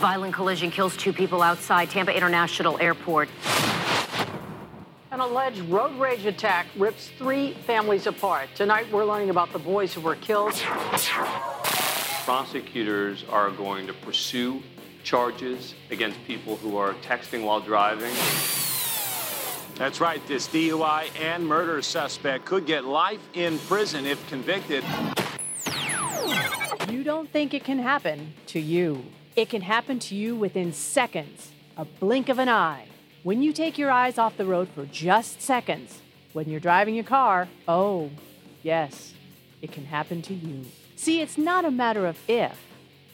Violent collision kills two people outside Tampa International Airport. An alleged road rage attack rips three families apart. Tonight, we're learning about the boys who were killed. Prosecutors are going to pursue charges against people who are texting while driving. That's right. This DUI and murder suspect could get life in prison if convicted. You don't think it can happen to you. It can happen to you within seconds, a blink of an eye. When you take your eyes off the road for just seconds, when you're driving your car, oh, yes, it can happen to you. See, it's not a matter of if,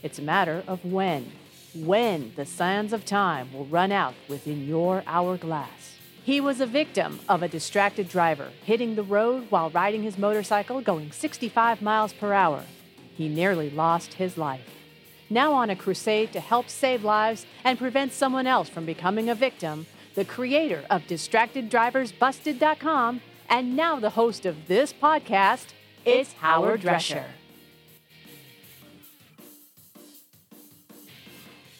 it's a matter of when. When the sands of time will run out within your hourglass. He was a victim of a distracted driver hitting the road while riding his motorcycle going 65 miles per hour. He nearly lost his life. Now on a crusade to help save lives and prevent someone else from becoming a victim, the creator of DistractedDriversBusted.com and now the host of this podcast is Howard Drescher.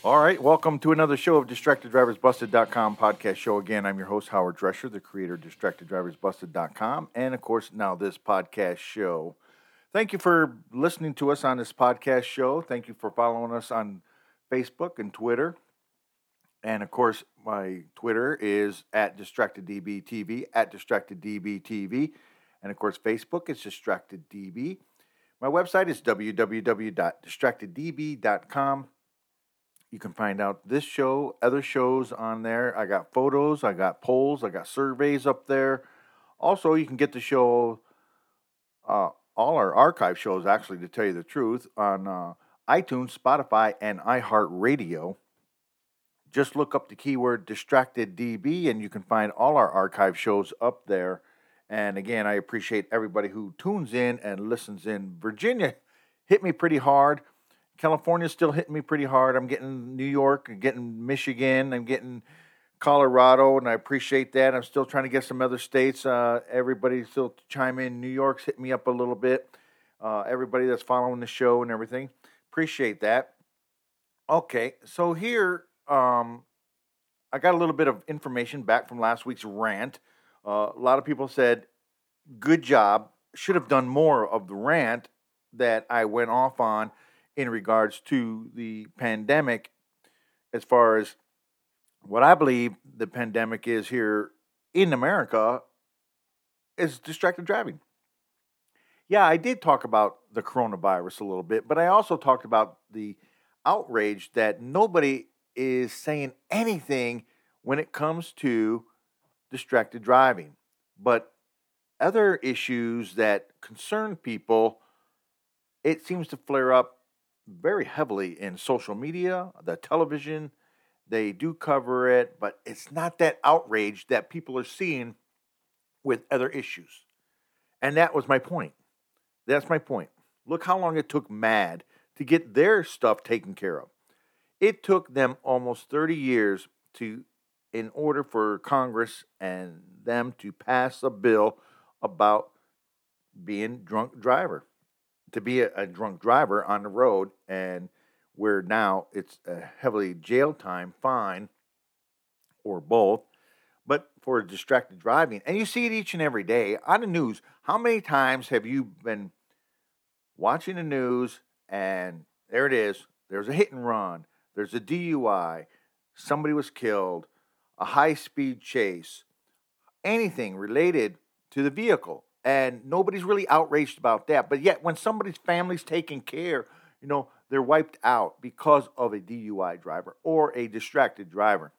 All right, welcome to another show of DistractedDriversBusted.com podcast show. Again, I'm your host, Howard Drescher, the creator of DistractedDriversBusted.com, and of course, now this podcast show. Thank you for listening to us on this podcast show. Thank you for following us on Facebook and Twitter. And of course, my Twitter is at DistractedDBTV, at DistractedDBTV. And of course, Facebook is DistractedDB. My website is www.distracteddb.com. You can find out this show, other shows on there. I got photos, I got polls, I got surveys up there. Also, you can get the show, uh, all our archive shows, actually, to tell you the truth, on uh, iTunes, Spotify, and iHeartRadio. Just look up the keyword Distracted DB and you can find all our archive shows up there. And again, I appreciate everybody who tunes in and listens in. Virginia hit me pretty hard. California's still hitting me pretty hard. I'm getting New York, I'm getting Michigan, I'm getting Colorado, and I appreciate that. I'm still trying to get some other states. Uh, everybody still chime in. New York's hitting me up a little bit. Uh, everybody that's following the show and everything, appreciate that. Okay, so here um, I got a little bit of information back from last week's rant. Uh, a lot of people said, "Good job." Should have done more of the rant that I went off on in regards to the pandemic as far as what I believe the pandemic is here in America is distracted driving. Yeah, I did talk about the coronavirus a little bit, but I also talked about the outrage that nobody is saying anything when it comes to distracted driving. But other issues that concern people, it seems to flare up very heavily in social media, the television. They do cover it, but it's not that outrage that people are seeing with other issues. And that was my point. That's my point. Look how long it took MADD to get their stuff taken care of. It took them almost 30 years to in order for Congress and them to pass a bill about being drunk driver to be a, a drunk driver on the road, and where now it's a heavily jail time fine or both, but for distracted driving. And you see it each and every day on the news. How many times have you been watching the news and there it is? There's a hit and run, there's a DUI, somebody was killed, a high speed chase, anything related to the vehicle and nobody's really outraged about that. But yet, when somebody's family's taken care, you know, they're wiped out because of a DUI driver or a distracted driver.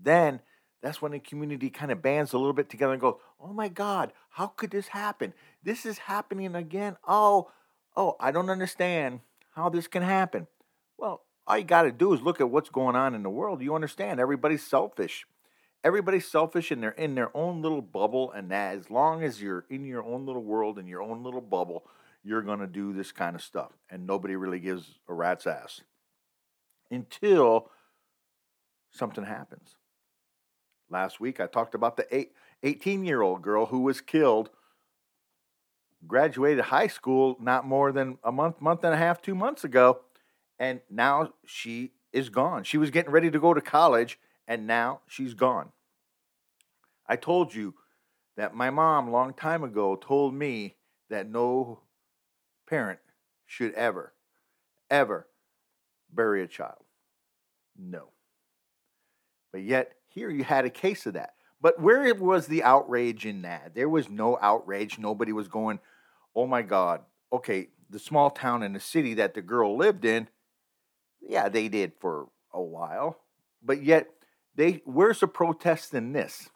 Then that's when the community kind of bands a little bit together and goes, "Oh my God, how could this happen? This is happening again. Oh, oh, I don't understand how this can happen." Well, all you got to do is look at what's going on in the world. You understand everybody's selfish everybody's selfish and they're in their own little bubble and that as long as you're in your own little world in your own little bubble you're going to do this kind of stuff and nobody really gives a rat's ass until something happens last week i talked about the 18 year old girl who was killed graduated high school not more than a month month and a half two months ago and now she is gone. She was getting ready to go to college, and now she's gone. I told you that my mom, long time ago, told me that no parent should ever, ever bury a child. No. But yet, here you had a case of that. But where was the outrage in that? There was no outrage. Nobody was going, oh my God. Okay, the small town and the city that the girl lived in, yeah, they did for a while. But yet, they where's the protest in this?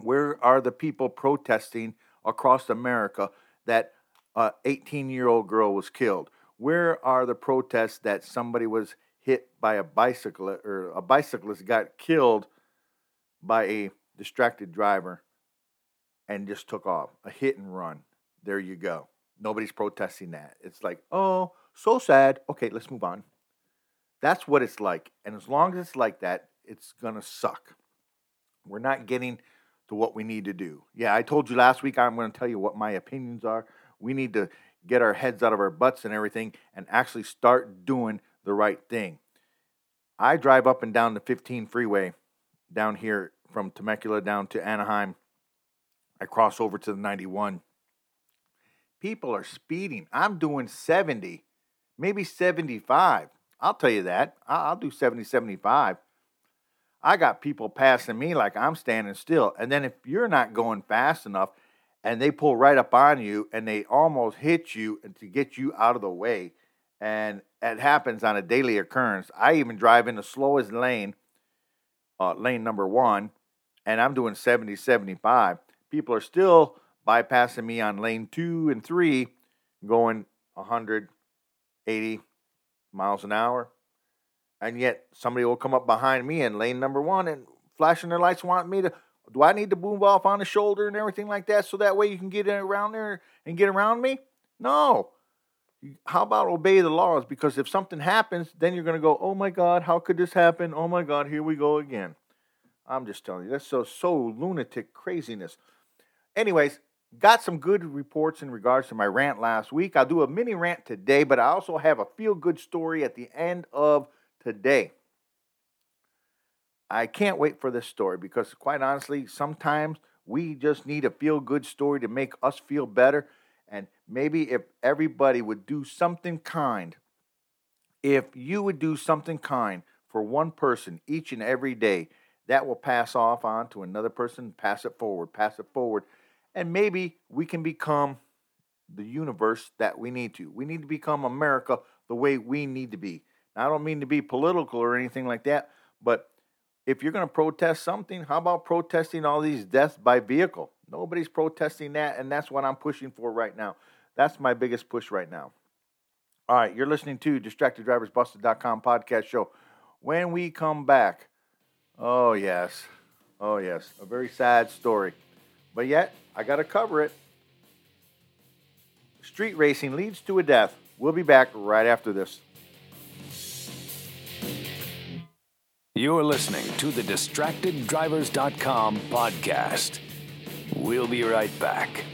Where are the people protesting across America that a 18 year old girl was killed? Where are the protests that somebody was hit by a bicycle or a bicyclist got killed by a distracted driver and just took off? A hit and run. There you go. Nobody's protesting that. It's like, oh, so sad. Okay, let's move on. That's what it's like. And as long as it's like that, it's going to suck. We're not getting to what we need to do. Yeah, I told you last week, I'm going to tell you what my opinions are. We need to get our heads out of our butts and everything and actually start doing the right thing. I drive up and down the 15 freeway down here from Temecula down to Anaheim. I cross over to the 91. People are speeding. I'm doing 70, maybe 75. I'll tell you that. I'll do 70, 75. I got people passing me like I'm standing still. And then if you're not going fast enough and they pull right up on you and they almost hit you and to get you out of the way, and it happens on a daily occurrence. I even drive in the slowest lane, uh, lane number one, and I'm doing 70, 75. People are still bypassing me on lane two and three, going 180 miles an hour. And yet somebody will come up behind me in lane number one and flashing their lights, want me to. Do I need to boom off on the shoulder and everything like that so that way you can get in around there and get around me? No. How about obey the laws? Because if something happens, then you're going to go, oh my God, how could this happen? Oh my God, here we go again. I'm just telling you, that's so, so lunatic craziness. Anyways, got some good reports in regards to my rant last week. I'll do a mini rant today, but I also have a feel good story at the end of today. I can't wait for this story because, quite honestly, sometimes we just need a feel good story to make us feel better. And maybe if everybody would do something kind, if you would do something kind for one person each and every day, that will pass off on to another person, pass it forward, pass it forward. And maybe we can become the universe that we need to. We need to become America the way we need to be. I don't mean to be political or anything like that, but if you're going to protest something, how about protesting all these deaths by vehicle? Nobody's protesting that, and that's what I'm pushing for right now. That's my biggest push right now. All right, you're listening to DistractedDriversBusted.com podcast show. When we come back, oh, yes, oh, yes, a very sad story. But yet, I got to cover it. Street racing leads to a death. We'll be back right after this. You're listening to the DistractedDrivers.com podcast. We'll be right back.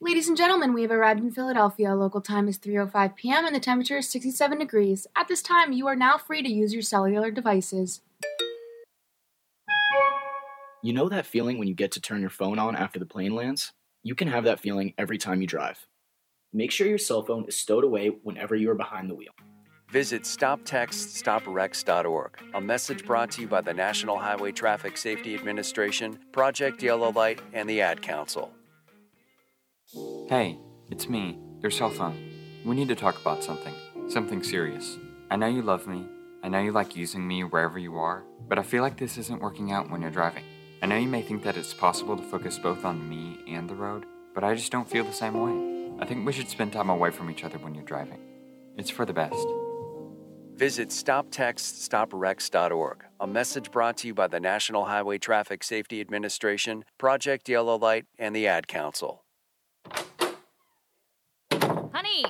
Ladies and gentlemen, we have arrived in Philadelphia. Local time is 3:05 p.m. and the temperature is 67 degrees. At this time, you are now free to use your cellular devices. You know that feeling when you get to turn your phone on after the plane lands? You can have that feeling every time you drive. Make sure your cell phone is stowed away whenever you are behind the wheel. Visit StopTextStopWrecks.org, a message brought to you by the National Highway Traffic Safety Administration, Project Yellow Light, and the Ad Council. Hey, it's me, your cell phone. We need to talk about something, something serious. I know you love me, I know you like using me wherever you are, but I feel like this isn't working out when you're driving. I know you may think that it's possible to focus both on me and the road, but I just don't feel the same way. I think we should spend time away from each other when you're driving. It's for the best. Visit StopTextStopWrecks.org, a message brought to you by the National Highway Traffic Safety Administration, Project Yellow Light, and the Ad Council. Honey,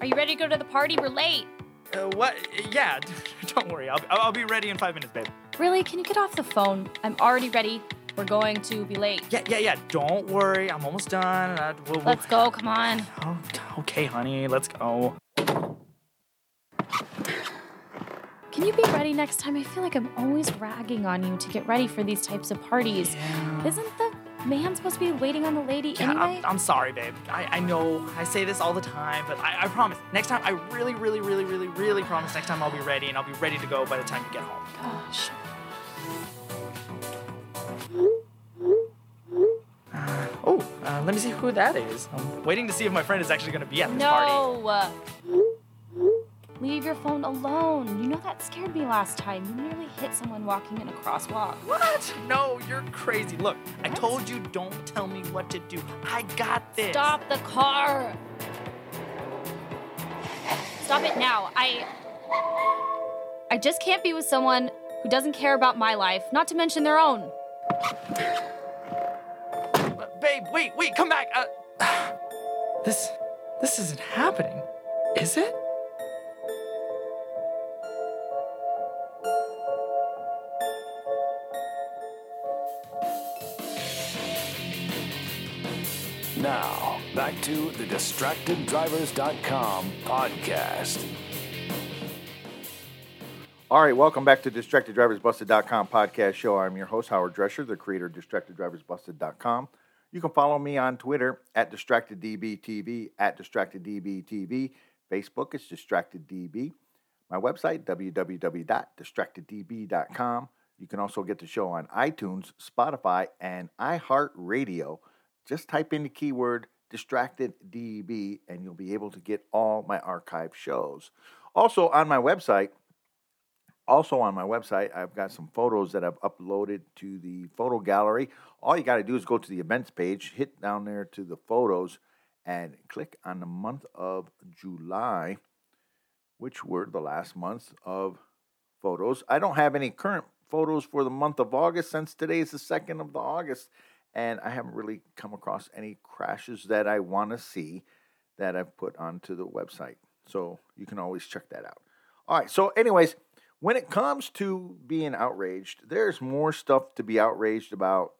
are you ready to go to the party? We're late. Uh, what? Yeah, don't worry. I'll, I'll be ready in five minutes, babe. Really? Can you get off the phone? I'm already ready. We're going to be late. Yeah, yeah, yeah. Don't worry. I'm almost done. Uh, we'll. Let's go. Come on. Oh, okay, honey. Let's go. Can you be ready next time? I feel like I'm always ragging on you to get ready for these types of parties. Yeah. Isn't the man supposed to be waiting on the lady Yeah, anyway? I'm, I'm sorry, babe. I, I know I say this all the time, but I, I promise. Next time, I really, really, really, really, really promise next time I'll be ready and I'll be ready to go by the time you get home. Gosh. Let me see who that is. I'm waiting to see if my friend is actually going to be at this party. No. Leave your phone alone. You know that scared me last time. You nearly hit someone walking in a crosswalk. What? No, you're crazy. Look, I told you don't tell me what to do. I got this. Stop the car. Stop it now. I I just can't be with someone who doesn't care about my life, not to mention their own. Babe, wait, wait, come back. Uh, this, this isn't happening, is it? Now, back to the DistractedDrivers.com podcast. All right, welcome back to DistractedDriversBusted.com podcast show. I'm your host, Howard Drescher, the creator of DistractedDriversBusted.com. You can follow me on Twitter at DistractedDBTV, at DistractedDBTV. Facebook is DistractedDB. My website, www.distracteddb.com. You can also get the show on iTunes, Spotify, and iHeartRadio. Just type in the keyword DistractedDB and you'll be able to get all my archive shows. Also on my website, also on my website, I've got some photos that I've uploaded to the photo gallery. All you got to do is go to the events page, hit down there to the photos, and click on the month of July, which were the last months of photos. I don't have any current photos for the month of August since today is the 2nd of the August, and I haven't really come across any crashes that I want to see that I've put onto the website. So you can always check that out. All right, so, anyways, when it comes to being outraged, there's more stuff to be outraged about,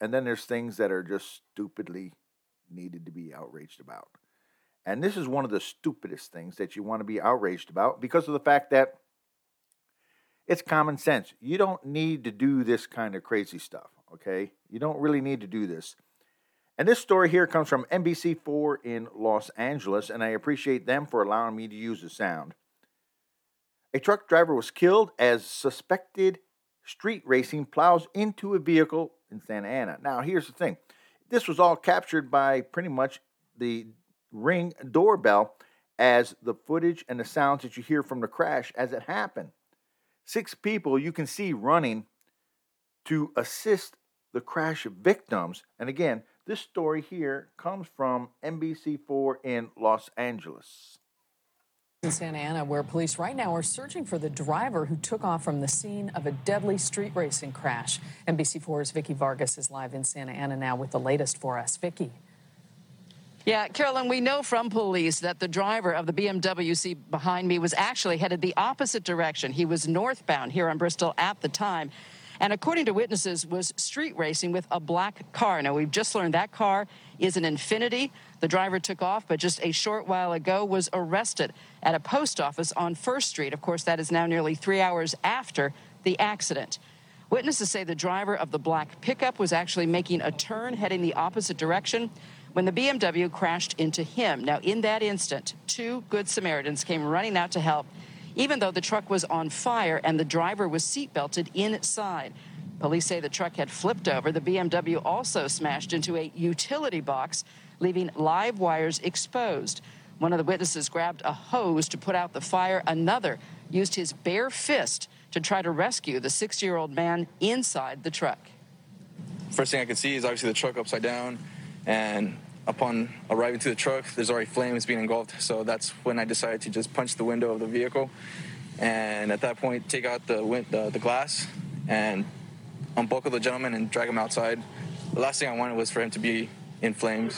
and then there's things that are just stupidly needed to be outraged about. And this is one of the stupidest things that you want to be outraged about because of the fact that it's common sense. You don't need to do this kind of crazy stuff, okay? You don't really need to do this. And this story here comes from NBC4 in Los Angeles, and I appreciate them for allowing me to use the sound. A truck driver was killed as suspected street racing plows into a vehicle in Santa Ana. Now, here's the thing this was all captured by pretty much the ring doorbell as the footage and the sounds that you hear from the crash as it happened. Six people you can see running to assist the crash victims. And again, this story here comes from NBC4 in Los Angeles. In Santa Ana, where police right now are searching for the driver who took off from the scene of a deadly street racing crash. NBC4's Vikki Vargas is live in Santa Ana now with the latest for us. Vikki. Yeah, Carolyn, we know from police that the driver of the BMW see behind me was actually headed the opposite direction. He was northbound here on Bristol at the time. And according to witnesses, was street racing with a black car. Now, we've just learned that car is an Infiniti. The driver took off, but just a short while ago was arrested at a post office on First Street. Of course, that is now nearly three hours after the accident. Witnesses say the driver of the black pickup was actually making a turn heading the opposite direction when the BMW crashed into him. Now, in that instant, two Good Samaritans came running out to help, even though the truck was on fire and the driver was seatbelted inside. Police say the truck had flipped over. The BMW also smashed into a utility box, leaving live wires exposed. One of the witnesses grabbed a hose to put out the fire. Another used his bare fist to try to rescue the six year old man inside the truck. First thing I could see is obviously the truck upside down, and upon arriving to the truck, there's already flames being engulfed. So that's when I decided to just punch the window of the vehicle, and at that point, take out the win- the, the glass and unbuckle the gentleman and drag him outside. The last thing I wanted was for him to be in flames.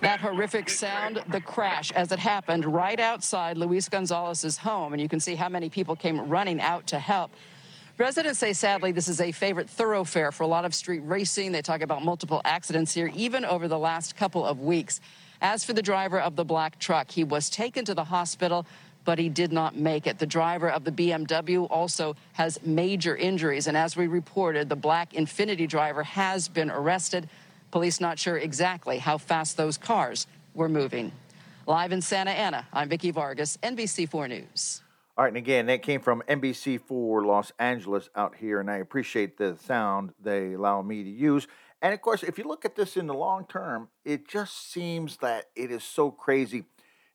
That that horrific sound, the crash, as it happened right outside Luis Gonzalez's home. And you can see how many people came running out to help. Residents say, sadly, this is a favorite thoroughfare for a lot of street racing. They talk about multiple accidents here, even over the last couple of weeks. As for the driver of the black truck, he was taken to the hospital, but he did not make it. The driver of the BMW also has major injuries. And as we reported, the black Infiniti driver has been arrested. Police not sure exactly how fast those cars were moving. Live in Santa Ana, I'm Vikki Vargas, NBC4 News. All right, and again, that came from NBC4 Los Angeles out here, and I appreciate the sound they allow me to use. And of course, if you look at this in the long term, it just seems that it is so crazy.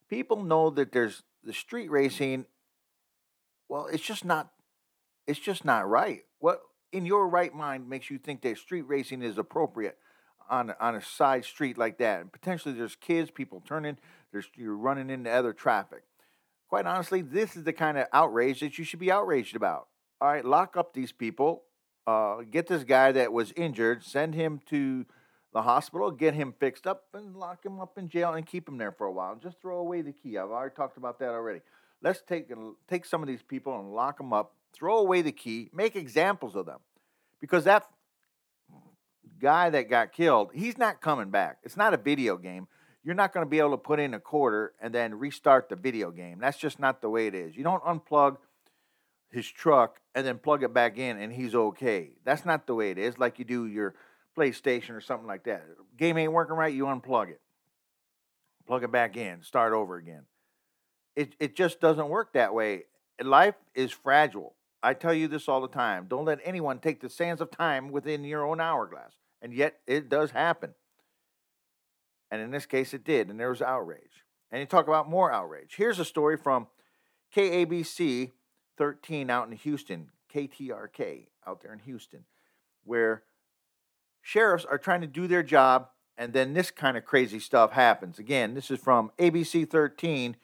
People know that there's the street racing. Well, it's just not. It's just not right. What in your right mind makes you think that street racing is appropriate on on a side street like that? And potentially, there's kids, people turning. There's you're running into other traffic quite honestly, this is the kind of outrage that you should be outraged about. All right, lock up these people. Uh, get this guy that was injured, send him to the hospital, get him fixed up, and lock him up in jail and keep him there for a while. Just throw away the key. I've already talked about that already. Let's take take some of these people and lock them up. Throw away the key. Make examples of them, because that guy that got killed, he's not coming back. It's not a video game you're not going to be able to put in a quarter and then restart the video game. That's just not the way it is. You don't unplug his truck and then plug it back in and he's okay. That's not the way it is, like you do your PlayStation or something like that. Game ain't working right, you unplug it. Plug it back in, start over again. It it just doesn't work that way. Life is fragile. I tell you this all the time. Don't let anyone take the sands of time within your own hourglass. And yet it does happen. And in this case, it did. And there was outrage. And you talk about more outrage. Here's a story from KABC 13 out in Houston, KTRK out there in Houston, where sheriffs are trying to do their job. And then this kind of crazy stuff happens. Again, this is from ABC 13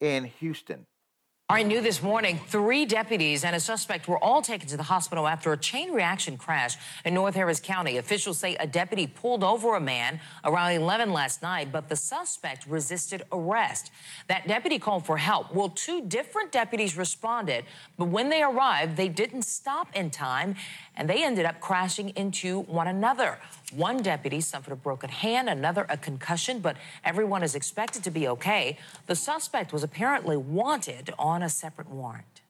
in Houston. All right, new this morning, three deputies and a suspect were all taken to the hospital after a chain reaction crash in North Harris County. Officials say a deputy pulled over a man around 11 last night, but the suspect resisted arrest. That deputy called for help. Well, two different deputies responded, but when they arrived, they didn't stop in time and they ended up crashing into one another. One deputy suffered a broken hand, another a concussion, but everyone is expected to be okay. The suspect was apparently wanted on a separate warrant.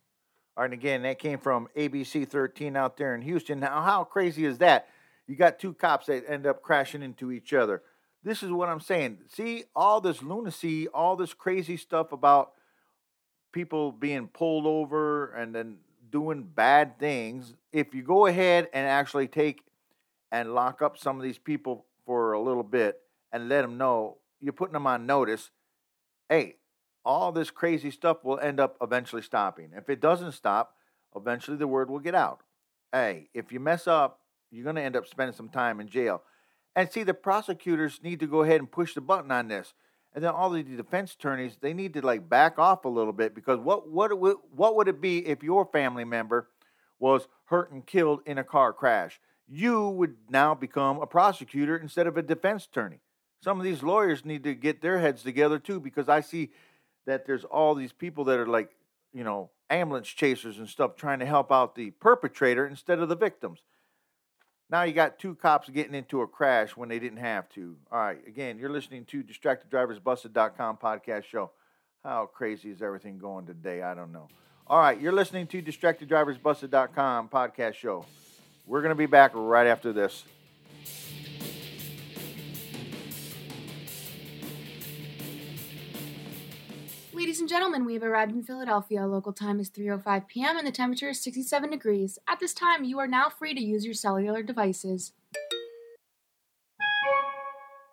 All right, and again, that came from ABC 13 out there in Houston. Now, how crazy is that? You got two cops that end up crashing into each other. This is what I'm saying. See, all this lunacy, all this crazy stuff about people being pulled over and then doing bad things. If you go ahead and actually take and lock up some of these people for a little bit and let them know you're putting them on notice. Hey, all this crazy stuff will end up eventually stopping. If it doesn't stop, eventually the word will get out. Hey, if you mess up, you're going to end up spending some time in jail. And see, the prosecutors need to go ahead and push the button on this. And then all the defense attorneys, they need to like back off a little bit because what what what would it be if your family member was hurt and killed in a car crash? You would now become a prosecutor instead of a defense attorney. Some of these lawyers need to get their heads together too, because I see that there's all these people that are like, you know, ambulance chasers and stuff trying to help out the perpetrator instead of the victims. Now you got two cops getting into a crash when they didn't have to. All right, again, you're listening to DistractedDriversBusted.com podcast show. How crazy is everything going today? I don't know. All right, you're listening to DistractedDriversBusted.com podcast show. We're going to be back right after this. Ladies and gentlemen, we have arrived in Philadelphia. Local time is 3:05 p.m. and the temperature is 67 degrees. At this time, you are now free to use your cellular devices.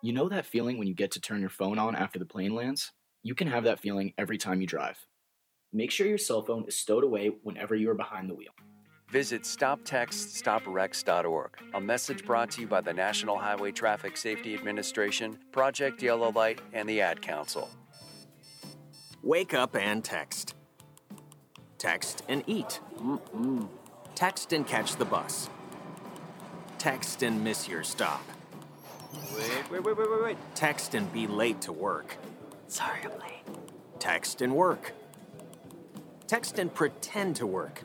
You know that feeling when you get to turn your phone on after the plane lands? You can have that feeling every time you drive. Make sure your cell phone is stowed away whenever you are behind the wheel. Visit StopTextStopWrecks.org. A message brought to you by the National Highway Traffic Safety Administration, Project Yellow Light, and the Ad Council. Wake up and text. Text and eat. Mm-mm. Text and catch the bus. Text and miss your stop. Wait, wait, wait, wait, wait, wait. Text and be late to work. Sorry, I'm late. Text and work. Text and pretend to work.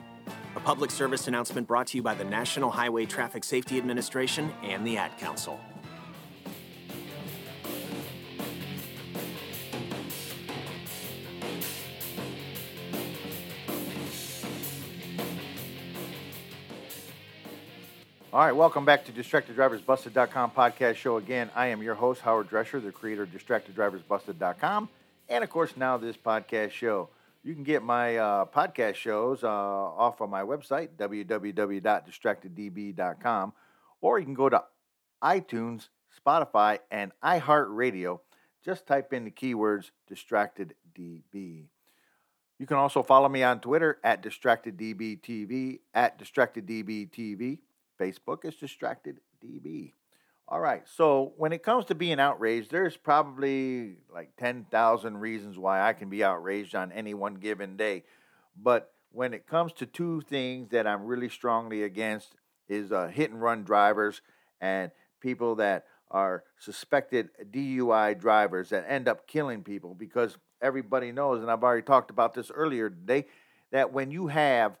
A public service announcement brought to you by the National Highway Traffic Safety Administration and the Ad Council. All right, welcome back to DistractedDriversBusted.com podcast show again. I am your host, Howard Drescher, the creator of DistractedDriversBusted.com, and of course, now this podcast show. You can get my uh, podcast shows uh, off of my website, www.distracteddb.com, or you can go to iTunes, Spotify, and iHeartRadio. Just type in the keywords DistractedDB. You can also follow me on Twitter at DistractedDBTV, at DistractedDBTV. Facebook is DistractedDB. All right, so when it comes to being outraged, there's probably like 10,000 reasons why I can be outraged on any one given day. But when it comes to two things that I'm really strongly against is uh, hit and run drivers and people that are suspected DUI drivers that end up killing people because everybody knows and I've already talked about this earlier today that when you have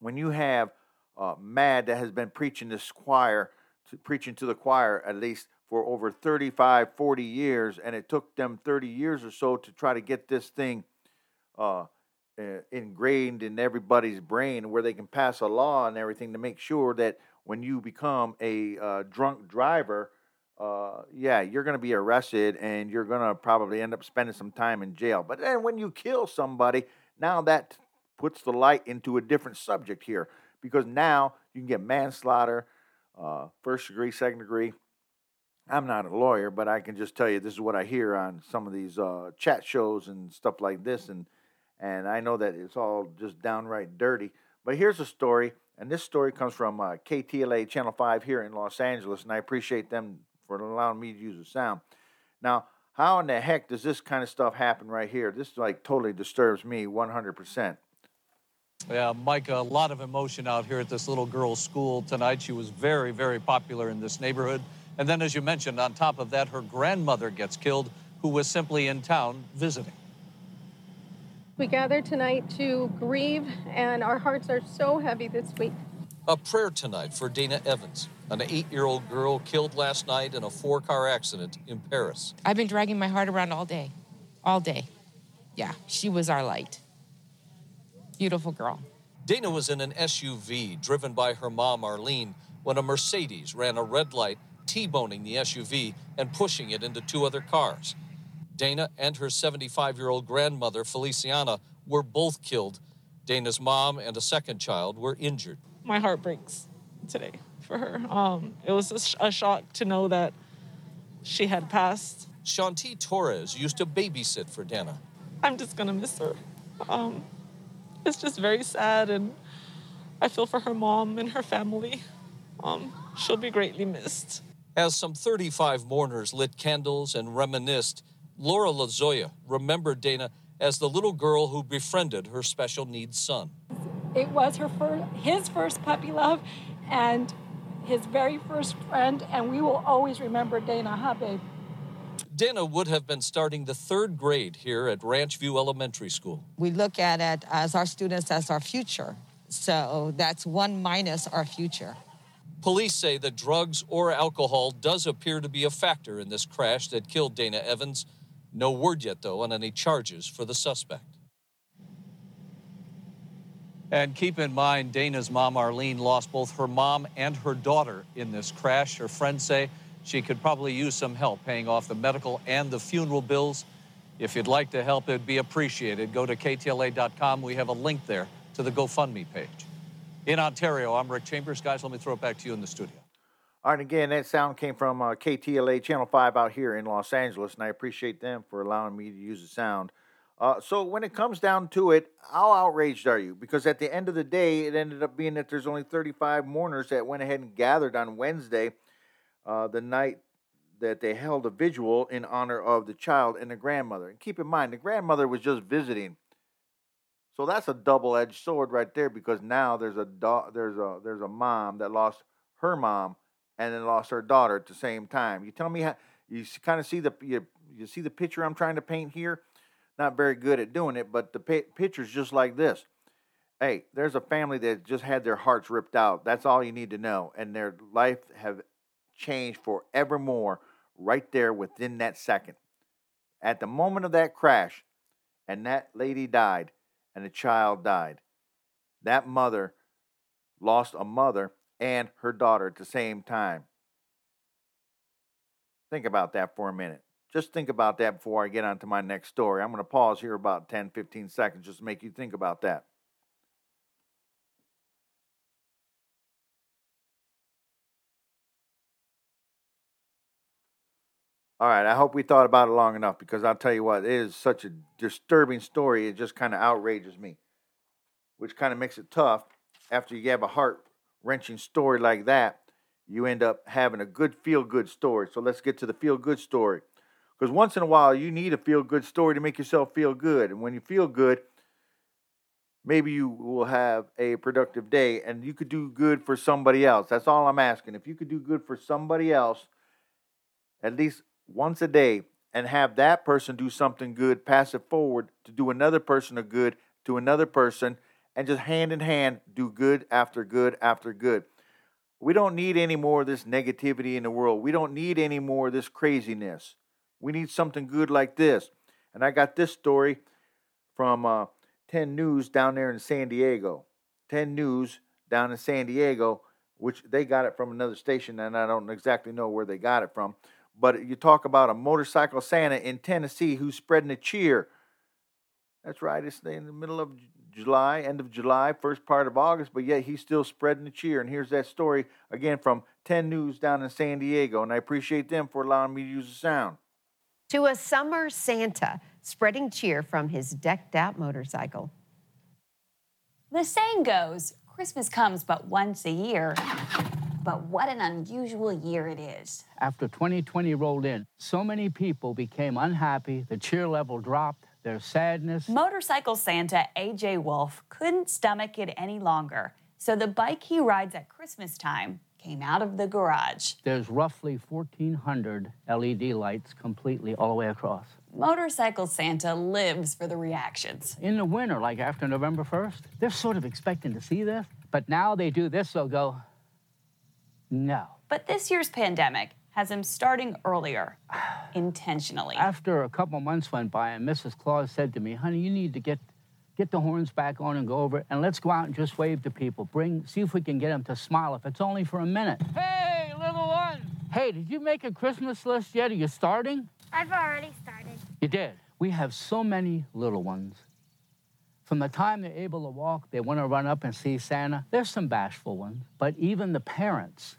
when you have uh, MADD that has been preaching this choir, to, preaching to the choir at least for over 35, 40 years, and it took them 30 years or so to try to get this thing uh, uh, ingrained in everybody's brain where they can pass a law and everything to make sure that when you become a uh, drunk driver, uh, yeah, you're going to be arrested and you're going to probably end up spending some time in jail. But then when you kill somebody, now that puts the light into a different subject here because now you can get manslaughter, uh, first degree, second degree. I'm not a lawyer, but I can just tell you this is what I hear on some of these uh, chat shows and stuff like this, and and I know that it's all just downright dirty. But here's a story, and this story comes from uh, KTLA Channel Five here in Los Angeles, and I appreciate them for allowing me to use the sound. Now, how in the heck does this kind of stuff happen right here? This like totally disturbs me 100 percent. Yeah, Mike, a lot of emotion out here at this little girl's school tonight. She was very, very popular in this neighborhood. And then, as you mentioned, on top of that, her grandmother gets killed, who was simply in town visiting. We gather tonight to grieve, and our hearts are so heavy this week. A prayer tonight for Dana Evans, an eight year old girl killed last night in a four car accident in Perris. I've been dragging my heart around all day. All day. Yeah, she was our light. Beautiful girl. Dana was in an SUV driven by her mom, Arlene, when a Mercedes ran a red light, T boning the SUV and pushing it into two other cars. Dana and her 75 year old grandmother, Feliciana, were both killed. Dana's mom and a second child were injured. My heart breaks today for her. Um, it was a, sh- a shock to know that she had passed. Shanti Torres used to babysit for Dana. I'm just gonna miss her. Um, it's just very sad, and I feel for her mom and her family. Um, she'll be greatly missed. As some 35 mourners lit candles and reminisced, Laura Lazoya remembered Dana as the little girl who befriended her special needs son. It was her fir- his first puppy love and his very first friend, and we will always remember Dana, huh, babe? Dana would have been starting the third grade here at Ranch View Elementary School. We look at it as our students as our future. So that's one minus our future. Police say that drugs or alcohol does appear to be a factor in this crash that killed Dana Evans. No word yet, though, on any charges for the suspect. And keep in mind, Dana's mom, Arlene, lost both her mom and her daughter in this crash. Her friends say she could probably use some help paying off the medical and the funeral bills. If you'd like to help, it'd be appreciated. Go to ktla.com. We have a link there to the GoFundMe page. In Ontario, I'm Rick Chambers. Guys, let me throw it back to you in the studio. All right, again, that sound came from uh, KTLA Channel 5 out here in Los Angeles, and I appreciate them for allowing me to use the sound. Uh, so, when it comes down to it, how outraged are you? Because at the end of the day, it ended up being that there's only 35 mourners that went ahead and gathered on Wednesday, uh, the night that they held a vigil in honor of the child and the grandmother. And keep in mind, the grandmother was just visiting. So that's a double-edged sword right there because now there's a there's a there's a mom that lost her mom and then lost her daughter at the same time. You tell me how you kind of see the you, you see the picture I'm trying to paint here. Not very good at doing it, but the pi- picture's just like this. Hey, there's a family that just had their hearts ripped out. That's all you need to know, and their life have changed forevermore right there within that second. At the moment of that crash, and that lady died, and the child died. That mother lost a mother and her daughter at the same time. Think about that for a minute. Just think about that before I get on to my next story. I'm going to pause here about 10, 15 seconds just to make you think about that. All right, I hope we thought about it long enough because I'll tell you what, it is such a disturbing story. It just kind of outrages me, which kind of makes it tough. After you have a heart wrenching story like that, you end up having a good feel good story. So let's get to the feel good story. Because once in a while, you need a feel good story to make yourself feel good. And when you feel good, maybe you will have a productive day and you could do good for somebody else. That's all I'm asking. If you could do good for somebody else, at least once a day and have that person do something good, pass it forward to do another person a good to another person, and just hand in hand do good after good after good. We don't need any more of this negativity in the world. We don't need any more of this craziness. We need something good like this. And I got this story from uh, 10 News down there in San Diego. 10 News down in San Diego, which they got it from another station, and I don't exactly know where they got it from. But you talk about a motorcycle Santa in Tennessee who's spreading a cheer. That's right, it's in the middle of July, end of July, first part of August, but yet he's still spreading the cheer. And here's that story again from 10 News down in San Diego. And I appreciate them for allowing me to use the sound. To a summer Santa spreading cheer from his decked out motorcycle. The saying goes Christmas comes but once a year. But what an unusual year it is. After 2020 rolled in, so many people became unhappy, the cheer level dropped, their sadness. Motorcycle Santa AJ Wolf couldn't stomach it any longer, so the bike he rides at Christmas time came out of the garage. There's roughly 1,400 LED lights completely all the way across. Motorcycle Santa lives for the reactions. In the winter, like after November 1st, they're sort of expecting to see this, but now they do this, they'll go, no. But this year's pandemic has him starting earlier, intentionally. After a couple months went by, and Mrs. Claus said to me, honey, you need to get get the horns back on and go over it, and let's go out and just wave to people. Bring, see if we can get them to smile, if it's only for a minute. Hey, little one! Hey, did you make a Christmas list yet? Are you starting? I've already started. You did. We have so many little ones. From the time they're able to walk, they want to run up and see Santa. There's some bashful ones, but even the parents,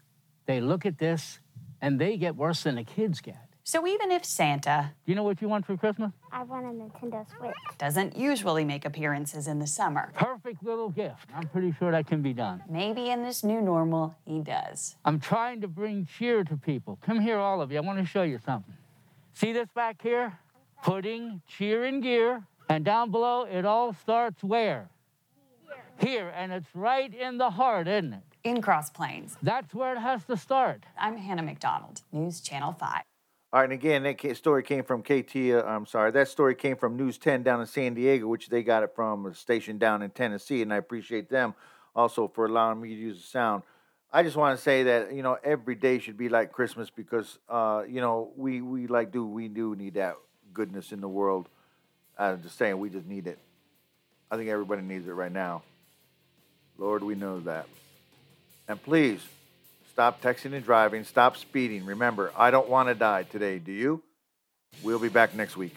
they look at this and they get worse than the kids get. So even if Santa Do you know what you want for Christmas? I want a Nintendo Switch. doesn't usually make appearances in the summer, Perfect little gift. I'm pretty sure that can be done. maybe in this new normal, he does. I'm trying to bring cheer to people. Come here, all of you. I want to show you something. See this back here? Putting cheer in gear. And down below, it all starts where? Here. And it's right in the heart, isn't it? In Cross Plains. That's where it has to start. I'm Hannah McDonald, News Channel 5. All right, and again, that story came from KT. Uh, I'm sorry, that story came from News 10 down in San Diego, which they got it from a station down in Tennessee, and I appreciate them also for allowing me to use the sound. I just want to say that you know every day should be like Christmas because uh, you know we we like do we do need that goodness in the world. I'm just saying we just need it. I think everybody needs it right now. Lord, we know that. And please stop texting and driving. Stop speeding. Remember, I don't want to die today. Do you? We'll be back next week.